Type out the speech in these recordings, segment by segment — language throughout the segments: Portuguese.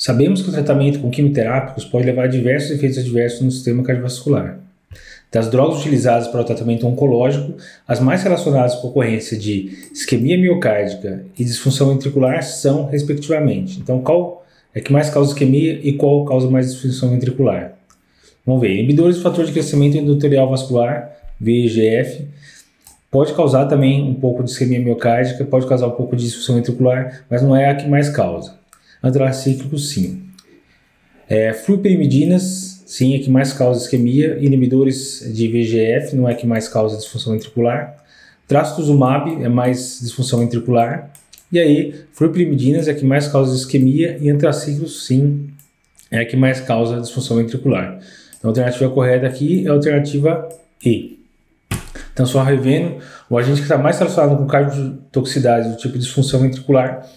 Sabemos que o tratamento com quimioterápicos pode levar a diversos efeitos adversos no sistema cardiovascular. Das drogas utilizadas para o tratamento oncológico, as mais relacionadas com a ocorrência de isquemia miocárdica e disfunção ventricular são, respectivamente. Então, qual é que mais causa isquemia e qual causa mais disfunção ventricular? Vamos ver. Inibidores do fator de crescimento endotelial vascular, VEGF, pode causar também um pouco de isquemia miocárdica, pode causar um pouco de disfunção ventricular, mas não é a que mais causa. Antracíclicos, sim. É, sim, é que mais causa isquemia. Inibidores de VGF não é que mais causa disfunção ventricular. Trastuzumab é mais disfunção ventricular. E aí, fluoprimidinas é que mais causa isquemia e antraciclos, sim, é que mais causa disfunção ventricular. Então, a alternativa correta aqui é a alternativa E. Então, só revendo, o agente que está mais relacionado com cardiotoxicidade do tipo disfunção ventricular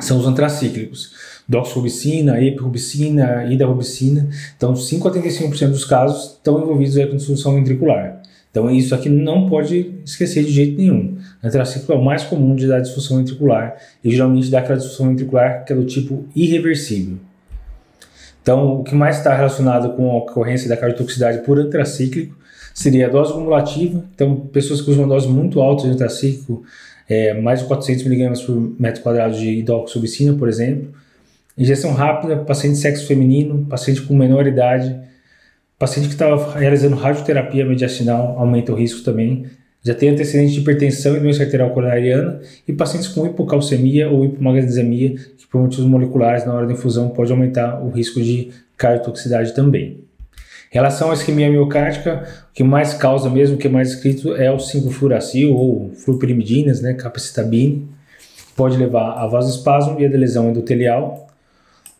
são os antracíclicos doxorubicina, epirubicina, idarubicina. Então, 5 a 35% dos casos estão envolvidos com disfunção ventricular. Então, isso aqui não pode esquecer de jeito nenhum. Antraciclo é o mais comum de dar disfunção ventricular e geralmente dá aquela disfunção ventricular que é do tipo irreversível. Então, o que mais está relacionado com a ocorrência da cardiotoxicidade por antracíclico seria a dose cumulativa. Então, pessoas que usam dose muito alta de antracíclico, é, mais de 400 mg por metro quadrado de idoxorubicina, por exemplo, Injeção rápida, paciente de sexo feminino, paciente com menor idade, paciente que estava realizando radioterapia mediastinal aumenta o risco também. Já tem antecedente de hipertensão e doença arterial coronariana e pacientes com hipocalcemia ou hipomagnesemia, que por motivos moleculares na hora da infusão pode aumentar o risco de cardiotoxicidade também. Em relação à isquemia miocárdica, o que mais causa mesmo, o que é mais escrito é o 5-fluoracil ou fluopirimidinas, né, capecitabine, pode levar a vasoespasmo e a lesão endotelial,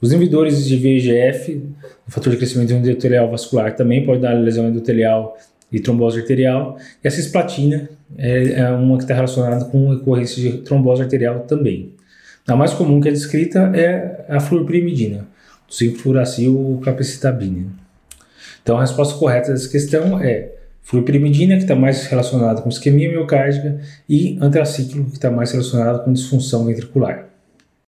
os inibidores de VEGF, o fator de crescimento endotelial vascular, também pode dar lesão endotelial e trombose arterial. E a cisplatina é, é uma que está relacionada com ocorrência de trombose arterial também. A mais comum que é descrita é a fluorprimidina, 5-fluoracil capecitabina. Então a resposta correta dessa questão é fluorprimidina, que está mais relacionada com isquemia miocárdica, e antraciclo, que está mais relacionado com disfunção ventricular.